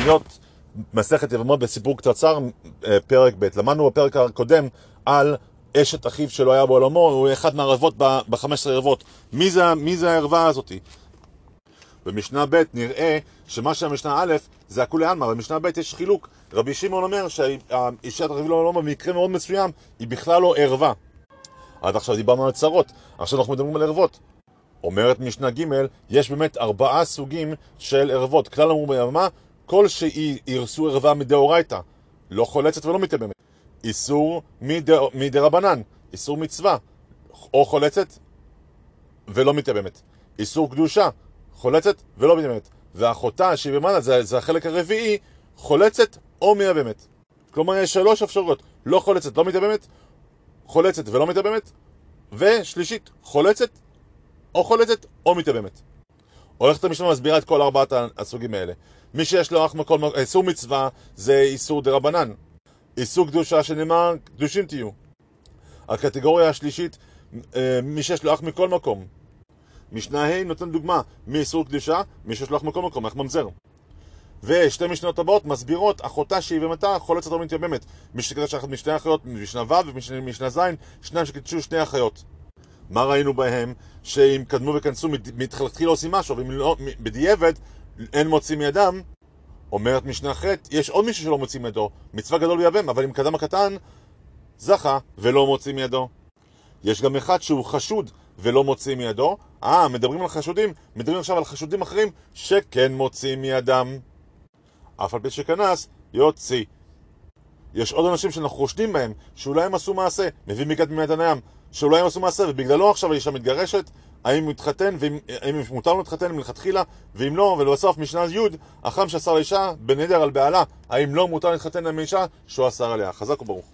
תעניות, מסכת יבמות בסיפור קצרצר, אה, פרק ב'. למדנו בפרק הקודם על אשת אחיו שלא היה בעולמו, הוא אחד מהערבות ב-15 ערבות. מי זה, מי זה הערווה הזאתי? במשנה ב' נראה שמה שהמשנה א' זה הכולי עלמא, במשנה ב' יש חילוק. רבי שמעון אומר שהאישת אחיו לא במקרה מאוד מסוים היא בכלל לא ערווה. עד עכשיו דיברנו על צרות, עכשיו אנחנו מדברים על ערבות. אומרת משנה ג', יש באמת ארבעה סוגים של ערבות. כלל אמרו ביממה, כל שירסו ערווה מדאורייתא, לא חולצת ולא מתאבמת. איסור מדרבנן, איסור מצווה, או חולצת ולא מתאבמת. איסור קדושה, חולצת ולא מתאבמת. ואחותה שהיא במעלה, זה, זה החלק הרביעי, חולצת או מייבמת. כלומר, יש שלוש אפשרויות, לא חולצת, לא מתאבמת, חולצת ולא מתאבמת, ושלישית, חולצת או חולצת או מתאבמת. הולכת המשנה מסבירה את כל ארבעת הסוגים האלה. מי שיש לו אח מקום, איסור מצווה זה איסור דה רבנן. איסור קדושה שנאמר, קדושים תהיו. הקטגוריה השלישית, אה, מי שיש לו אח מכל מקום. משנה ה' נותן דוגמה מאיסור קדושה, מי שיש לו אח מכל מקום, אח ממזר. ושתי משנות הבאות מסבירות אחותה שהיא ומתה חולצת או מתייבמת. מי שקדש אחת משתי אחיות, משנה ו' ומשנה ז', שניים שקדשו שני אחיות. מה ראינו בהם? שאם קדמו וכנסו מתחילה עושים משהו, ואם לא, בדיעבד אין מוצאים מידם, אומרת משנה ח', יש עוד מישהו שלא מוציא מידו, מצווה גדול ביבם, אבל אם קדם הקטן, זכה ולא מוציא מידו. יש גם אחד שהוא חשוד ולא מוציא מידו. אה, מדברים על חשודים, מדברים עכשיו על חשודים אחרים שכן מוציאים מידם. אף על פי שכנס, יוציא. יש עוד אנשים שאנחנו חושדים בהם, שאולי הם עשו מעשה, מביא מקד מיד הים, שאולי הם עשו מעשה ובגללו עכשיו האישה מתגרשת, האם הוא התחתן, והאם מותר לו להתחתן מלכתחילה, ואם לא, ולבסוף משנה י', אחם שאסר לאישה בנדר על בעלה, האם לא מותר להתחתן עם אישה שהוא אסר עליה. חזק וברוך.